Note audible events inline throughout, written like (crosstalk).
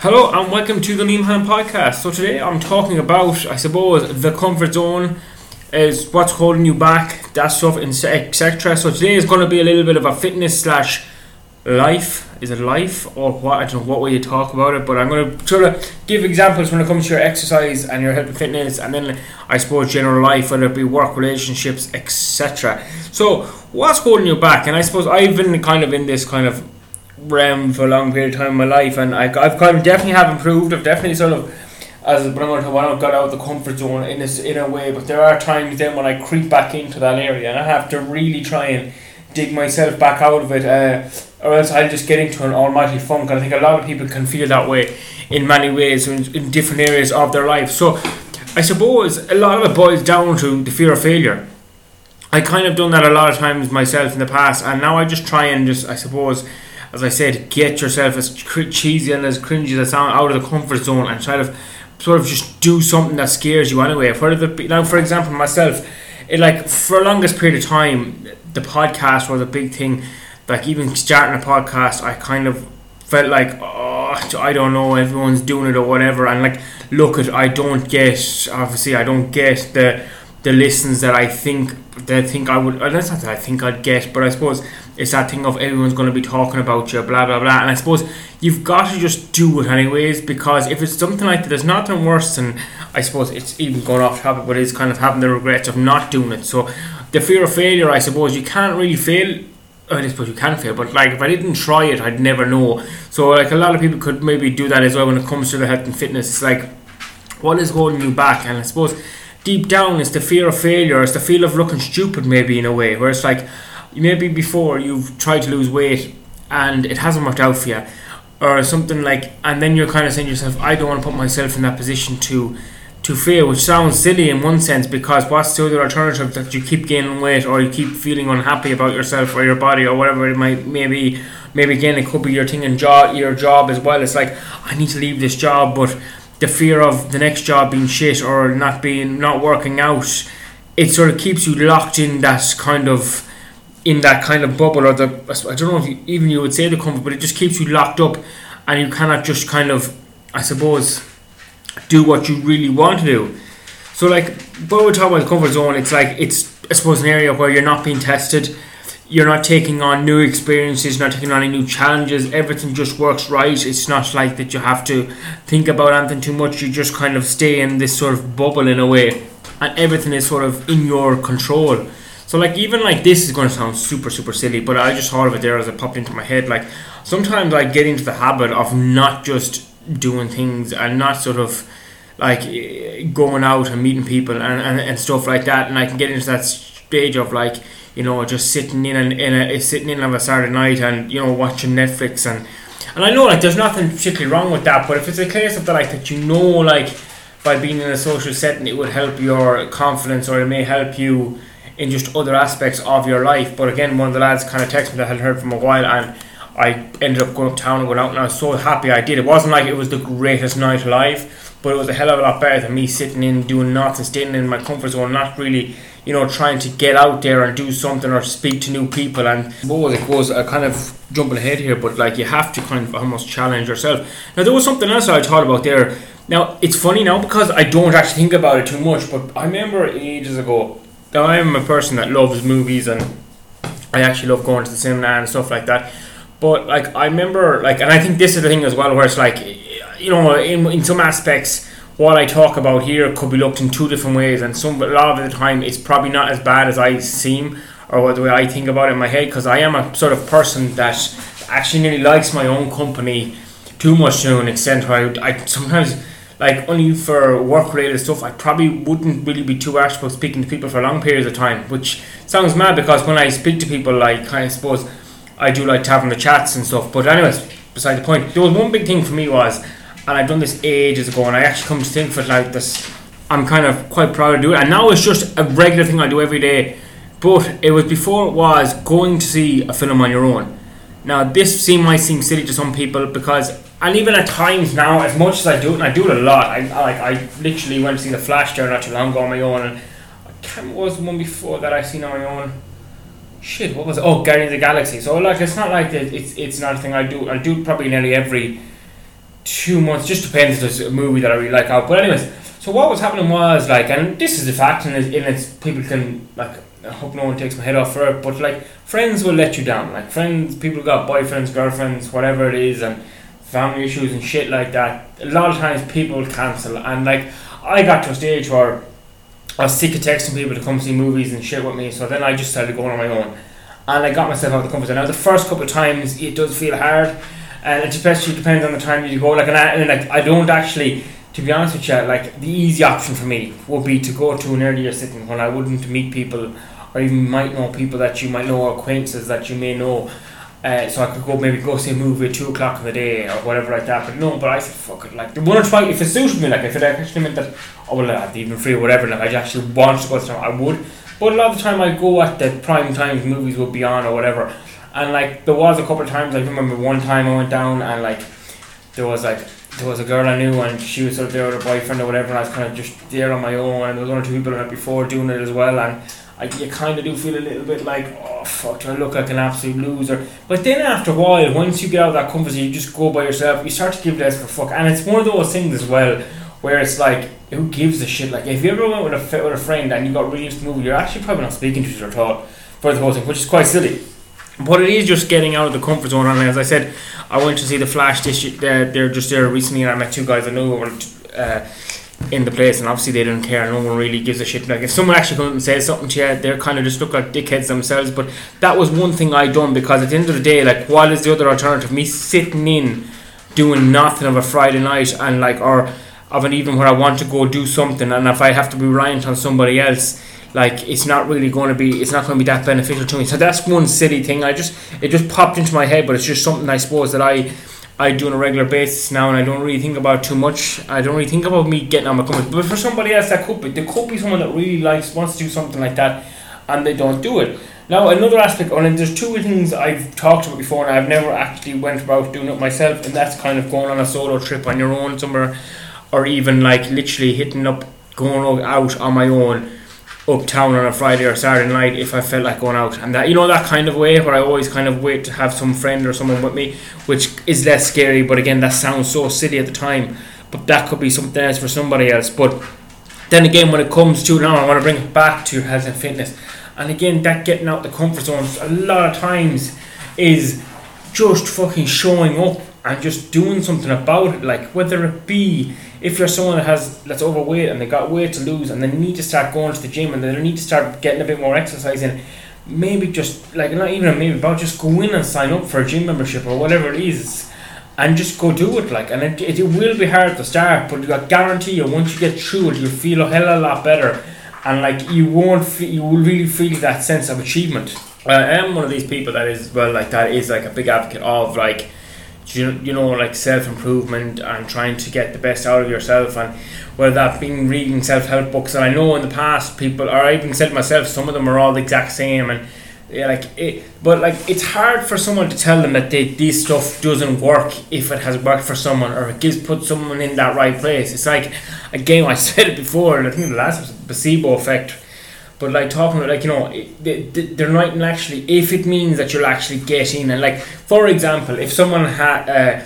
Hello and welcome to the Liam podcast. So today I'm talking about, I suppose, the comfort zone is what's holding you back, that stuff, etc. So today is going to be a little bit of a fitness slash life. Is it life or what? I don't know what way you talk about it, but I'm going to sort of give examples when it comes to your exercise and your health and fitness, and then I suppose general life, whether it be work, relationships, etc. So what's holding you back? And I suppose I've been kind of in this kind of realm for a long period of time in my life, and I, I've kind of definitely have improved. I've definitely sort of as when I got out of the comfort zone in a, in a way. But there are times then when I creep back into that area, and I have to really try and dig myself back out of it, uh, or else I'll just get into an almighty funk. And I think a lot of people can feel that way in many ways in, in different areas of their life. So I suppose a lot of it boils down to the fear of failure. I kind of done that a lot of times myself in the past, and now I just try and just I suppose as I said, get yourself as cheesy and as cringy as it sounds out of the comfort zone and try to sort of just do something that scares you anyway. For the now, for example, myself, it like for the longest period of time, the podcast was a big thing. Like even starting a podcast, I kind of felt like oh, I don't know, everyone's doing it or whatever. And like, look at, I don't get obviously, I don't get the the listens that I think that I think I would. That's not that I think I'd get, but I suppose it's that thing of everyone's going to be talking about you, blah blah blah. And I suppose you've got to just do it anyways because if it's something like that, there's nothing worse than I suppose it's even going off topic, but it's kind of having the regrets of not doing it. So the fear of failure, I suppose, you can't really fail. I suppose you can fail, but like if I didn't try it, I'd never know. So like a lot of people could maybe do that as well when it comes to the health and fitness. It's like what is holding you back, and I suppose deep down it's the fear of failure, it's the fear of looking stupid maybe in a way, where it's like maybe before you've tried to lose weight and it hasn't worked out for you or something like and then you're kind of saying to yourself I don't want to put myself in that position to to fail which sounds silly in one sense because what's the other alternative that you keep gaining weight or you keep feeling unhappy about yourself or your body or whatever it might maybe maybe again it could be your thing and job your job as well. It's like I need to leave this job but the fear of the next job being shit or not being not working out it sort of keeps you locked in that kind of in that kind of bubble or the I don't know if you, even you would say the comfort, but it just keeps you locked up, and you cannot just kind of I suppose do what you really want to do. So like, but we're talking about the comfort zone. It's like it's I suppose an area where you're not being tested. You're not taking on new experiences, not taking on any new challenges. Everything just works right. It's not like that you have to think about anything too much. You just kind of stay in this sort of bubble in a way, and everything is sort of in your control. So like even like this is going to sound super super silly, but I just thought of it there as it popped into my head. Like sometimes I get into the habit of not just doing things and not sort of like going out and meeting people and, and, and stuff like that, and I can get into that stage of like you know just sitting in and in a sitting in on a Saturday night and you know watching Netflix and and I know like there's nothing particularly wrong with that, but if it's a case of the like that you know like by being in a social setting it would help your confidence or it may help you in just other aspects of your life. But again, one of the lads kind of texted me that I hadn't heard from a while, and I ended up going uptown and going out, and I was so happy I did. It wasn't like it was the greatest night alive, but it was a hell of a lot better than me sitting in doing nothing, staying in my comfort zone, not really, you know, trying to get out there and do something or speak to new people. And I suppose it goes a kind of jumping ahead here, but like you have to kind of almost challenge yourself. Now there was something else I thought about there. Now it's funny now because I don't actually think about it too much, but I remember ages ago I'm a person that loves movies and I actually love going to the cinema and stuff like that. But like I remember like and I think this is the thing as well where it's like you know in, in some aspects what I talk about here could be looked in two different ways and some a lot of the time it's probably not as bad as I seem or the way I think about it in my head because I am a sort of person that actually nearly likes my own company too much to an extent where I, I sometimes like only for work related stuff, I probably wouldn't really be too arsed about speaking to people for long periods of time, which sounds mad because when I speak to people, like I suppose I do like to have having the chats and stuff. But anyways, beside the point, there was one big thing for me was, and I've done this ages ago, and I actually come to think of it like this. I'm kind of quite proud to do it, and now it's just a regular thing I do every day. But it was before it was going to see a film on your own. Now this seem might seem silly to some people because and even at times now, as much as I do it, and I do it a lot, I, I like I literally went to see the Flash there not too long ago on my own, and I can't was the one before that I seen on my own. Shit, what was it? Oh, Guardians of the Galaxy. So like, it's not like it's it's not a thing I do. I do probably nearly every two months. Just depends if there's a movie that I really like out. But anyways, so what was happening was like, and this is the fact, and it's, and it's people can like. I hope no one takes my head off for it, but like friends will let you down. Like friends, people got boyfriends, girlfriends, whatever it is, and family issues and shit like that. A lot of times people cancel, and like I got to a stage where I was sick of texting people to come see movies and shit with me, so then I just started going on my own. And I got myself out of the comfort zone. Now, the first couple of times it does feel hard, and it especially depends on the time you go. Like, and I, and like, I don't actually, to be honest with you, like, the easy option for me would be to go to an earlier sitting when I wouldn't meet people, or even might know people that you might know, or acquaintances that you may know. Uh, so I could go maybe go see a movie at two o'clock in the day or whatever like that. But no, but I said fuck it. Like the one or twice, if it suited me, like if it actually meant that oh well, I'd even free or whatever, like I actually want to go to them, I would. But a lot of the time I go at the prime times movies would be on or whatever. And like there was a couple of times I remember one time I went down and like there was like there was a girl I knew and she was sort of there with her boyfriend or whatever and I was kind of just there on my own and there was one or two people I met before doing it as well and I, you kind of do feel a little bit like, oh fuck, do I look like an absolute loser? But then after a while, once you get out of that comfort zone, you just go by yourself. You start to give less for fuck, and it's one of those things as well where it's like, who gives a shit? Like, if you ever went with a with a friend and you got really into the movie, you're actually probably not speaking to each other at all for the whole thing, which is quite silly. But it is just getting out of the comfort zone. And as I said, I went to see the Flash. This uh, they're just there recently, and I met two guys I knew. Uh, in the place, and obviously they don't care. No one really gives a shit. Like if someone actually comes and says something to you, they're kind of just look like dickheads themselves. But that was one thing I done because at the end of the day, like what is the other alternative? Me sitting in doing nothing of a Friday night and like or of an evening where I want to go do something, and if I have to be reliant on somebody else. Like it's not really going to be, it's not going to be that beneficial to me. So that's one silly thing. I just, it just popped into my head, but it's just something I suppose that I, I do on a regular basis now, and I don't really think about too much. I don't really think about me getting on my comfort. But for somebody else, that could be. There could be someone that really likes wants to do something like that, and they don't do it. Now, another aspect, and there's two things I've talked about before, and I've never actually went about doing it myself, and that's kind of going on a solo trip on your own somewhere, or even like literally hitting up, going out on my own uptown on a Friday or Saturday night if I felt like going out, and that you know that kind of way where I always kind of wait to have some friend or someone with me, which is less scary. But again, that sounds so silly at the time, but that could be something else for somebody else. But then again, when it comes to now, I want to bring it back to health and fitness, and again, that getting out the comfort zone a lot of times is just fucking showing up and just doing something about it, like whether it be if you're someone that has that's overweight and they got weight to lose and they need to start going to the gym and they need to start getting a bit more exercise in, maybe just like not even a maybe about just go in and sign up for a gym membership or whatever it is and just go do it like and it, it, it will be hard to start but I guarantee you once you get through it you'll feel a hell of a lot better and like you won't feel, you will really feel that sense of achievement. I am one of these people that is well like that is like a big advocate of like you, you know like self improvement and trying to get the best out of yourself and whether that being reading self help books and I know in the past people or I even said myself some of them are all the exact same and yeah, like it, but like it's hard for someone to tell them that they, this stuff doesn't work if it has worked for someone or it gives put someone in that right place. It's like again (laughs) I said it before. I think the last placebo effect but like talking about like you know they, they're not actually if it means that you'll actually get in. And like for example if someone ha- uh,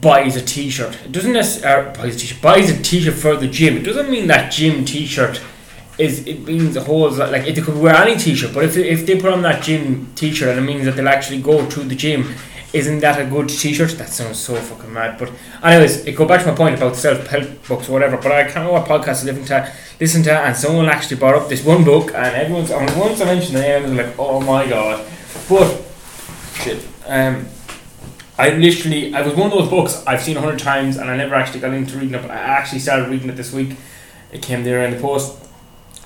buys a t-shirt it doesn't necessarily uh, buys a t-shirt buys a t-shirt for the gym it doesn't mean that gym t-shirt is it means the whole like it could wear any t-shirt but if, if they put on that gym t-shirt and it means that they'll actually go to the gym isn't that a good t-shirt? That sounds so fucking mad. But anyways, it go back to my point about self-help books or whatever. But I can't know what podcast I listen to, listen to, and someone actually brought up this one book, and everyone's on once I mentioned the name, was like, oh my god. But shit, um, I literally I was one of those books I've seen a hundred times, and I never actually got into reading it. But I actually started reading it this week. It came there in the post.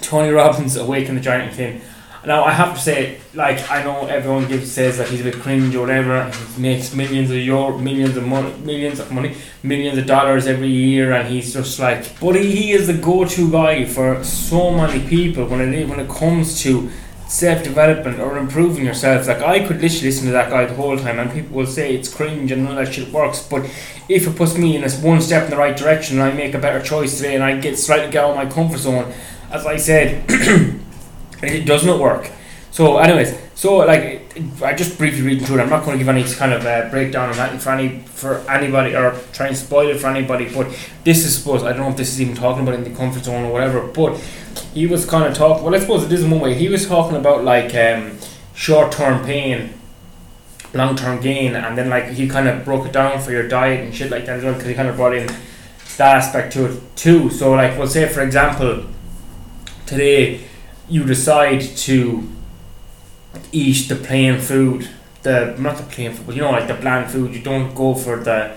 Tony Robbins' Awaken the Giant Within. Now I have to say, like I know everyone gives says that he's a bit cringe or whatever. He makes millions of euro, millions of money, millions of money, millions of dollars every year, and he's just like. But he, he is the go-to guy for so many people when it when it comes to self-development or improving yourself. Like I could literally listen to that guy the whole time, and people will say it's cringe and all that shit works. But if it puts me in a one step in the right direction, and I make a better choice today, and I get slightly out of my comfort zone, as I said. (clears throat) it does not work. So, anyways, so like I just briefly reading through it. I'm not going to give any kind of uh, breakdown on that for any for anybody or try and spoil it for anybody. But this is suppose I don't know if this is even talking about in the comfort zone or whatever. But he was kind of talking. Well, I suppose it is in one way. He was talking about like um, short term pain, long term gain, and then like he kind of broke it down for your diet and shit like that as well because he kind of brought in that aspect to it too. So like, we'll say for example, today you decide to eat the plain food, the not the plain food, but you know like the bland food. You don't go for the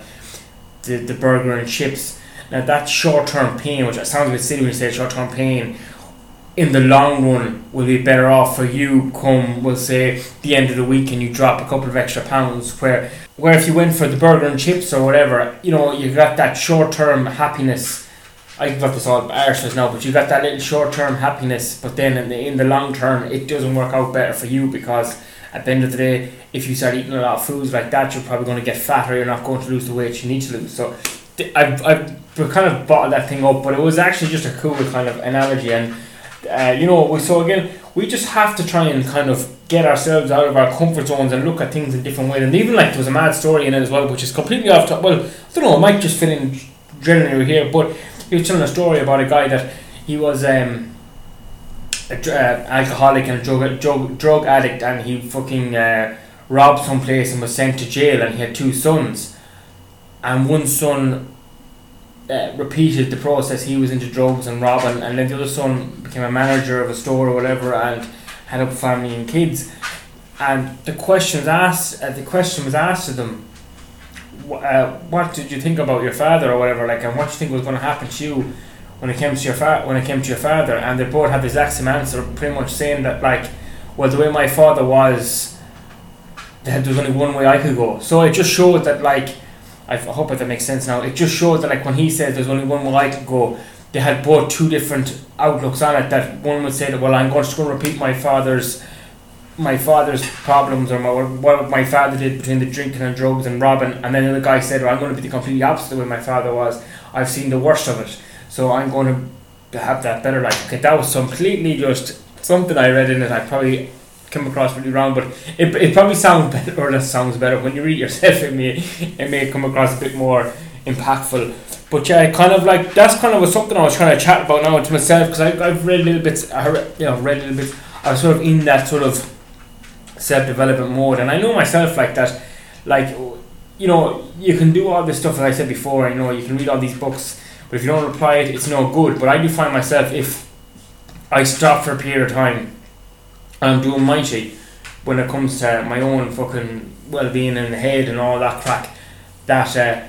the, the burger and chips. Now that short term pain, which sounds a bit silly when you say short term pain, in the long run will be better off for you come we'll say the end of the week and you drop a couple of extra pounds where where if you went for the burger and chips or whatever, you know, you got that short term happiness I got this all arses now, but you got that little short term happiness, but then in the in the long term it doesn't work out better for you because at the end of the day, if you start eating a lot of foods like that, you're probably going to get fatter. You're not going to lose the weight you need to lose. So I've I've kind of bottled that thing up, but it was actually just a cool kind of analogy, and uh, you know, we so again we just have to try and kind of get ourselves out of our comfort zones and look at things in different ways. And even like there was a mad story in it as well, which is completely off top. Well, I don't know, I might just fit in generally here, but he was telling a story about a guy that he was um, a uh, alcoholic and a drug, drug, drug addict, and he fucking uh, robbed some place and was sent to jail, and he had two sons, and one son. Uh, repeated the process. He was into drugs and robbing, and then the other son became a manager of a store or whatever, and had a family and kids. And the question was asked. Uh, the question was asked to them uh, what did you think about your father or whatever, like, and what do you think was going to happen to you when it came to your fa- when it came to your father? And they both had the exact same answer, pretty much saying that, like, well, the way my father was, there was only one way I could go. So it just showed that, like, I hope that makes sense now. It just showed that, like, when he said there's only one way I could go, they had both two different outlooks on it. That one would say that, well, I'm just going to repeat my father's my father's problems or my, what my father did between the drinking and drugs and robbing, and then the guy said, well, I'm going to be the completely opposite of way my father was. I've seen the worst of it, so I'm going to have that better life. Okay, that was completely just something I read in it. I probably came across really wrong, but it, it probably sounds (laughs) better, or that sounds better when you read yourself. (laughs) It may it may come across a bit more impactful. But yeah, kind of like that's kind of something I was trying to chat about now to myself because I've read a little bit, I you know, read a little bit. I was sort of in that sort of self development mode. And I know myself like that, like, you know, you can do all this stuff, as I said before, you know, you can read all these books, but if you don't apply it, it's no good. But I do find myself, if I stop for a period of time, I'm doing my shit when it comes to my own fucking well being in the head and all that crack, that uh,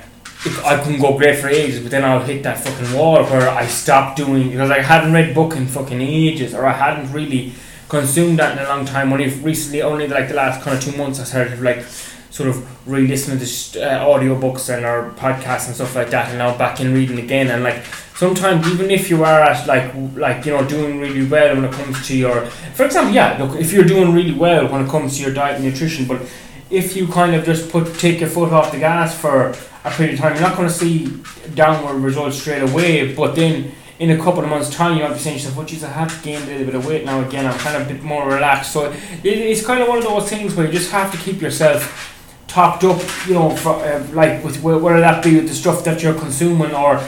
I can go great for ages, but then I'll hit that fucking wall where I stop doing because I hadn't read book in fucking ages, or I hadn't really consumed that in a long time. Only recently, only like the last kind of two months, I started like sort of re-listening to uh, audiobooks and or podcasts and stuff like that, and now back in reading again. And like sometimes, even if you are at like like you know doing really well when it comes to your, for example, yeah, look, if you're doing really well when it comes to your diet and nutrition, but if you kind of just put take your foot off the gas for a period of time, you're not going to see downward results straight away. But then in a couple of months' time, you might be saying to yourself, "Oh, geez, I have gained a little bit of weight now again. I'm kind of a bit more relaxed." So it, it's kind of one of those things where you just have to keep yourself topped up, you know, for, uh, like with whether that be with the stuff that you're consuming or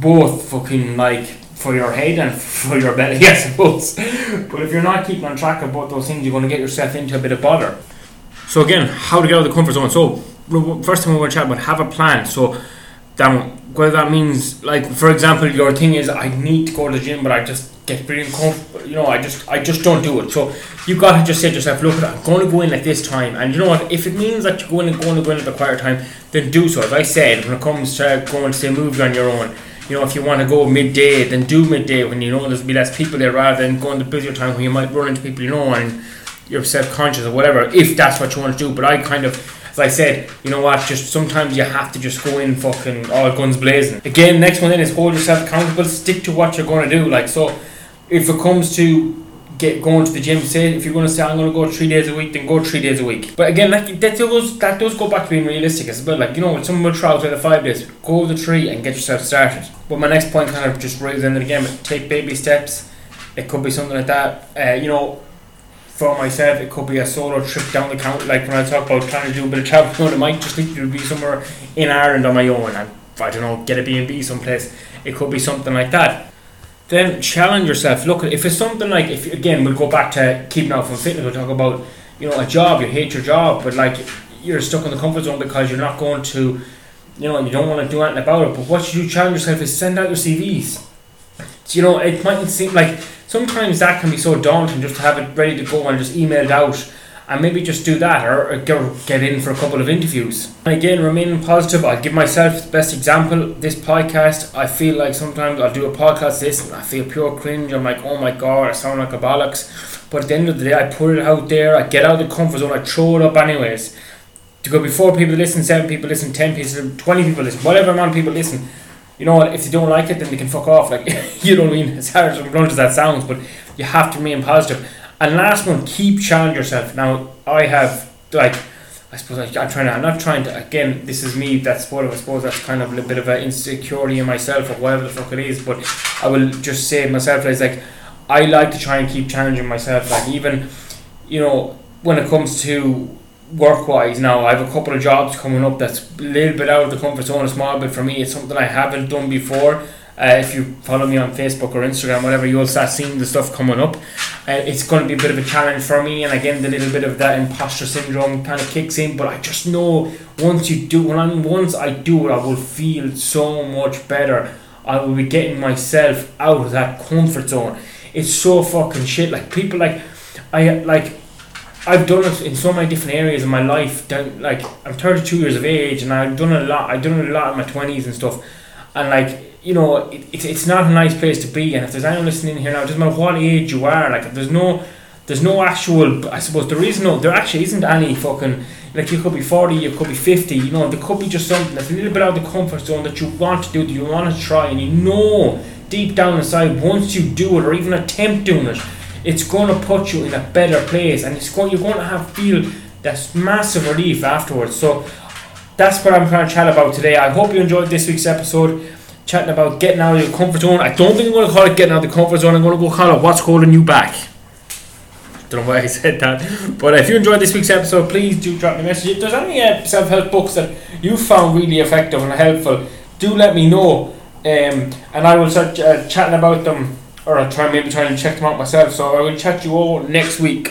both fucking like for your head and for your belly, (laughs) I suppose. but if you're not keeping on track of both those things, you're going to get yourself into a bit of bother. So again, how to get out of the comfort zone. So first thing we're going to chat about have a plan. So down whether that means like for example your thing is I need to go to the gym but I just get pretty uncomfortable you know I just I just don't do it. So you got to just say to yourself look I'm going to go in at this time. And you know what if it means that you're going to, going to go in at the quiet time then do so. As I said when it comes to going to say movie on your own you know if you want to go midday then do midday when you know there's be less people there rather than going to busier time when you might run into people you know and you're self-conscious or whatever if that's what you want to do. But I kind of as I said, you know what, just sometimes you have to just go in fucking all guns blazing. Again, next one then is hold yourself accountable, stick to what you're going to do. Like, so if it comes to get going to the gym, say if you're going to say I'm going to go three days a week, then go three days a week. But again, like that does that does go back to being realistic. It's about like you know some will try out the five days, go the three and get yourself started. But my next point kind of just raises in it again, take baby steps. It could be something like that. Uh, you know, for myself, it could be a solo trip down the county. Like when I talk about trying to do a bit of traveling, it might just literally be somewhere in Ireland on my own, and I don't know, get a B and B someplace. It could be something like that. Then challenge yourself. Look, if it's something like, if again, we'll go back to keeping out from fitness. We'll talk about, you know, a job. You hate your job, but like you're stuck in the comfort zone because you're not going to, you know, you don't want to do anything about it. But what you challenge yourself is send out your CVs. So, you know, it mightn't seem like sometimes that can be so daunting just to have it ready to go and just emailed out and maybe just do that or, get, in for a couple of interviews. Again, remaining positive. I'll give myself the best example. This podcast, I feel like sometimes I'll do a podcast this and I feel pure cringe. I'm like, oh my god, I sound like a bollocks. But at the end of the day, I put it out there. I get out of the comfort zone. I throw it up anyways. To go before people listen, seven people listen, ten people, twenty people listen, whatever amount of people listen you know what, if they don't like it, then they can fuck off. Like, (laughs) you know what I mean? As hard as blunt as that sounds, but you have to remain positive. And last one, keep challenging yourself. Now, I have, like, I suppose I, am trying to, I'm not trying to, again, this is me, that's what I suppose that's kind of a bit of an insecurity in myself or whatever the fuck it is, but I will just say myself, it's like, I like to try and keep challenging myself. Like, even, you know, when it comes to work wise now I have a couple of jobs coming up that's a little bit out of the comfort zone a small bit for me. It's something I haven't done before. Uh, if you follow me on Facebook or Instagram whatever you'll start seeing the stuff coming up. Uh, it's going to be a bit of a challenge for me and again the little bit of that imposter syndrome kind of kicks in but I just know once you do when I once I do it I will feel so much better. I will be getting myself out of that comfort zone. It's so fucking shit. Like people like I like I've done it in so many different areas of my life. Like I'm 32 years of age, and I've done a lot. I've done a lot in my 20s and stuff. And like you know, it, it, it's not a nice place to be. And if there's anyone listening here now, it doesn't matter what age you are. Like there's no, there's no actual. I suppose there is no. There actually isn't any fucking. Like you could be 40, you could be 50. You know, there could be just something that's a little bit out of the comfort zone that you want to do, that you want to try, and you know deep down inside once you do it or even attempt doing it it's going to put you in a better place and it's going you're going to have feel this massive relief afterwards. So that's what I'm trying to chat about today. I hope you enjoyed this week's episode chatting about getting out of your comfort zone. I don't think I'm going to call it getting out of the comfort zone I'm going to go call it what's holding you back. Don't know why I said that. But if you enjoyed this week's episode please do drop me a message. If there's any uh, self-help books that you found really effective and helpful do let me know. Um, and I will start uh, chatting about them or I'll try maybe try and check them out myself. So I will chat you all next week.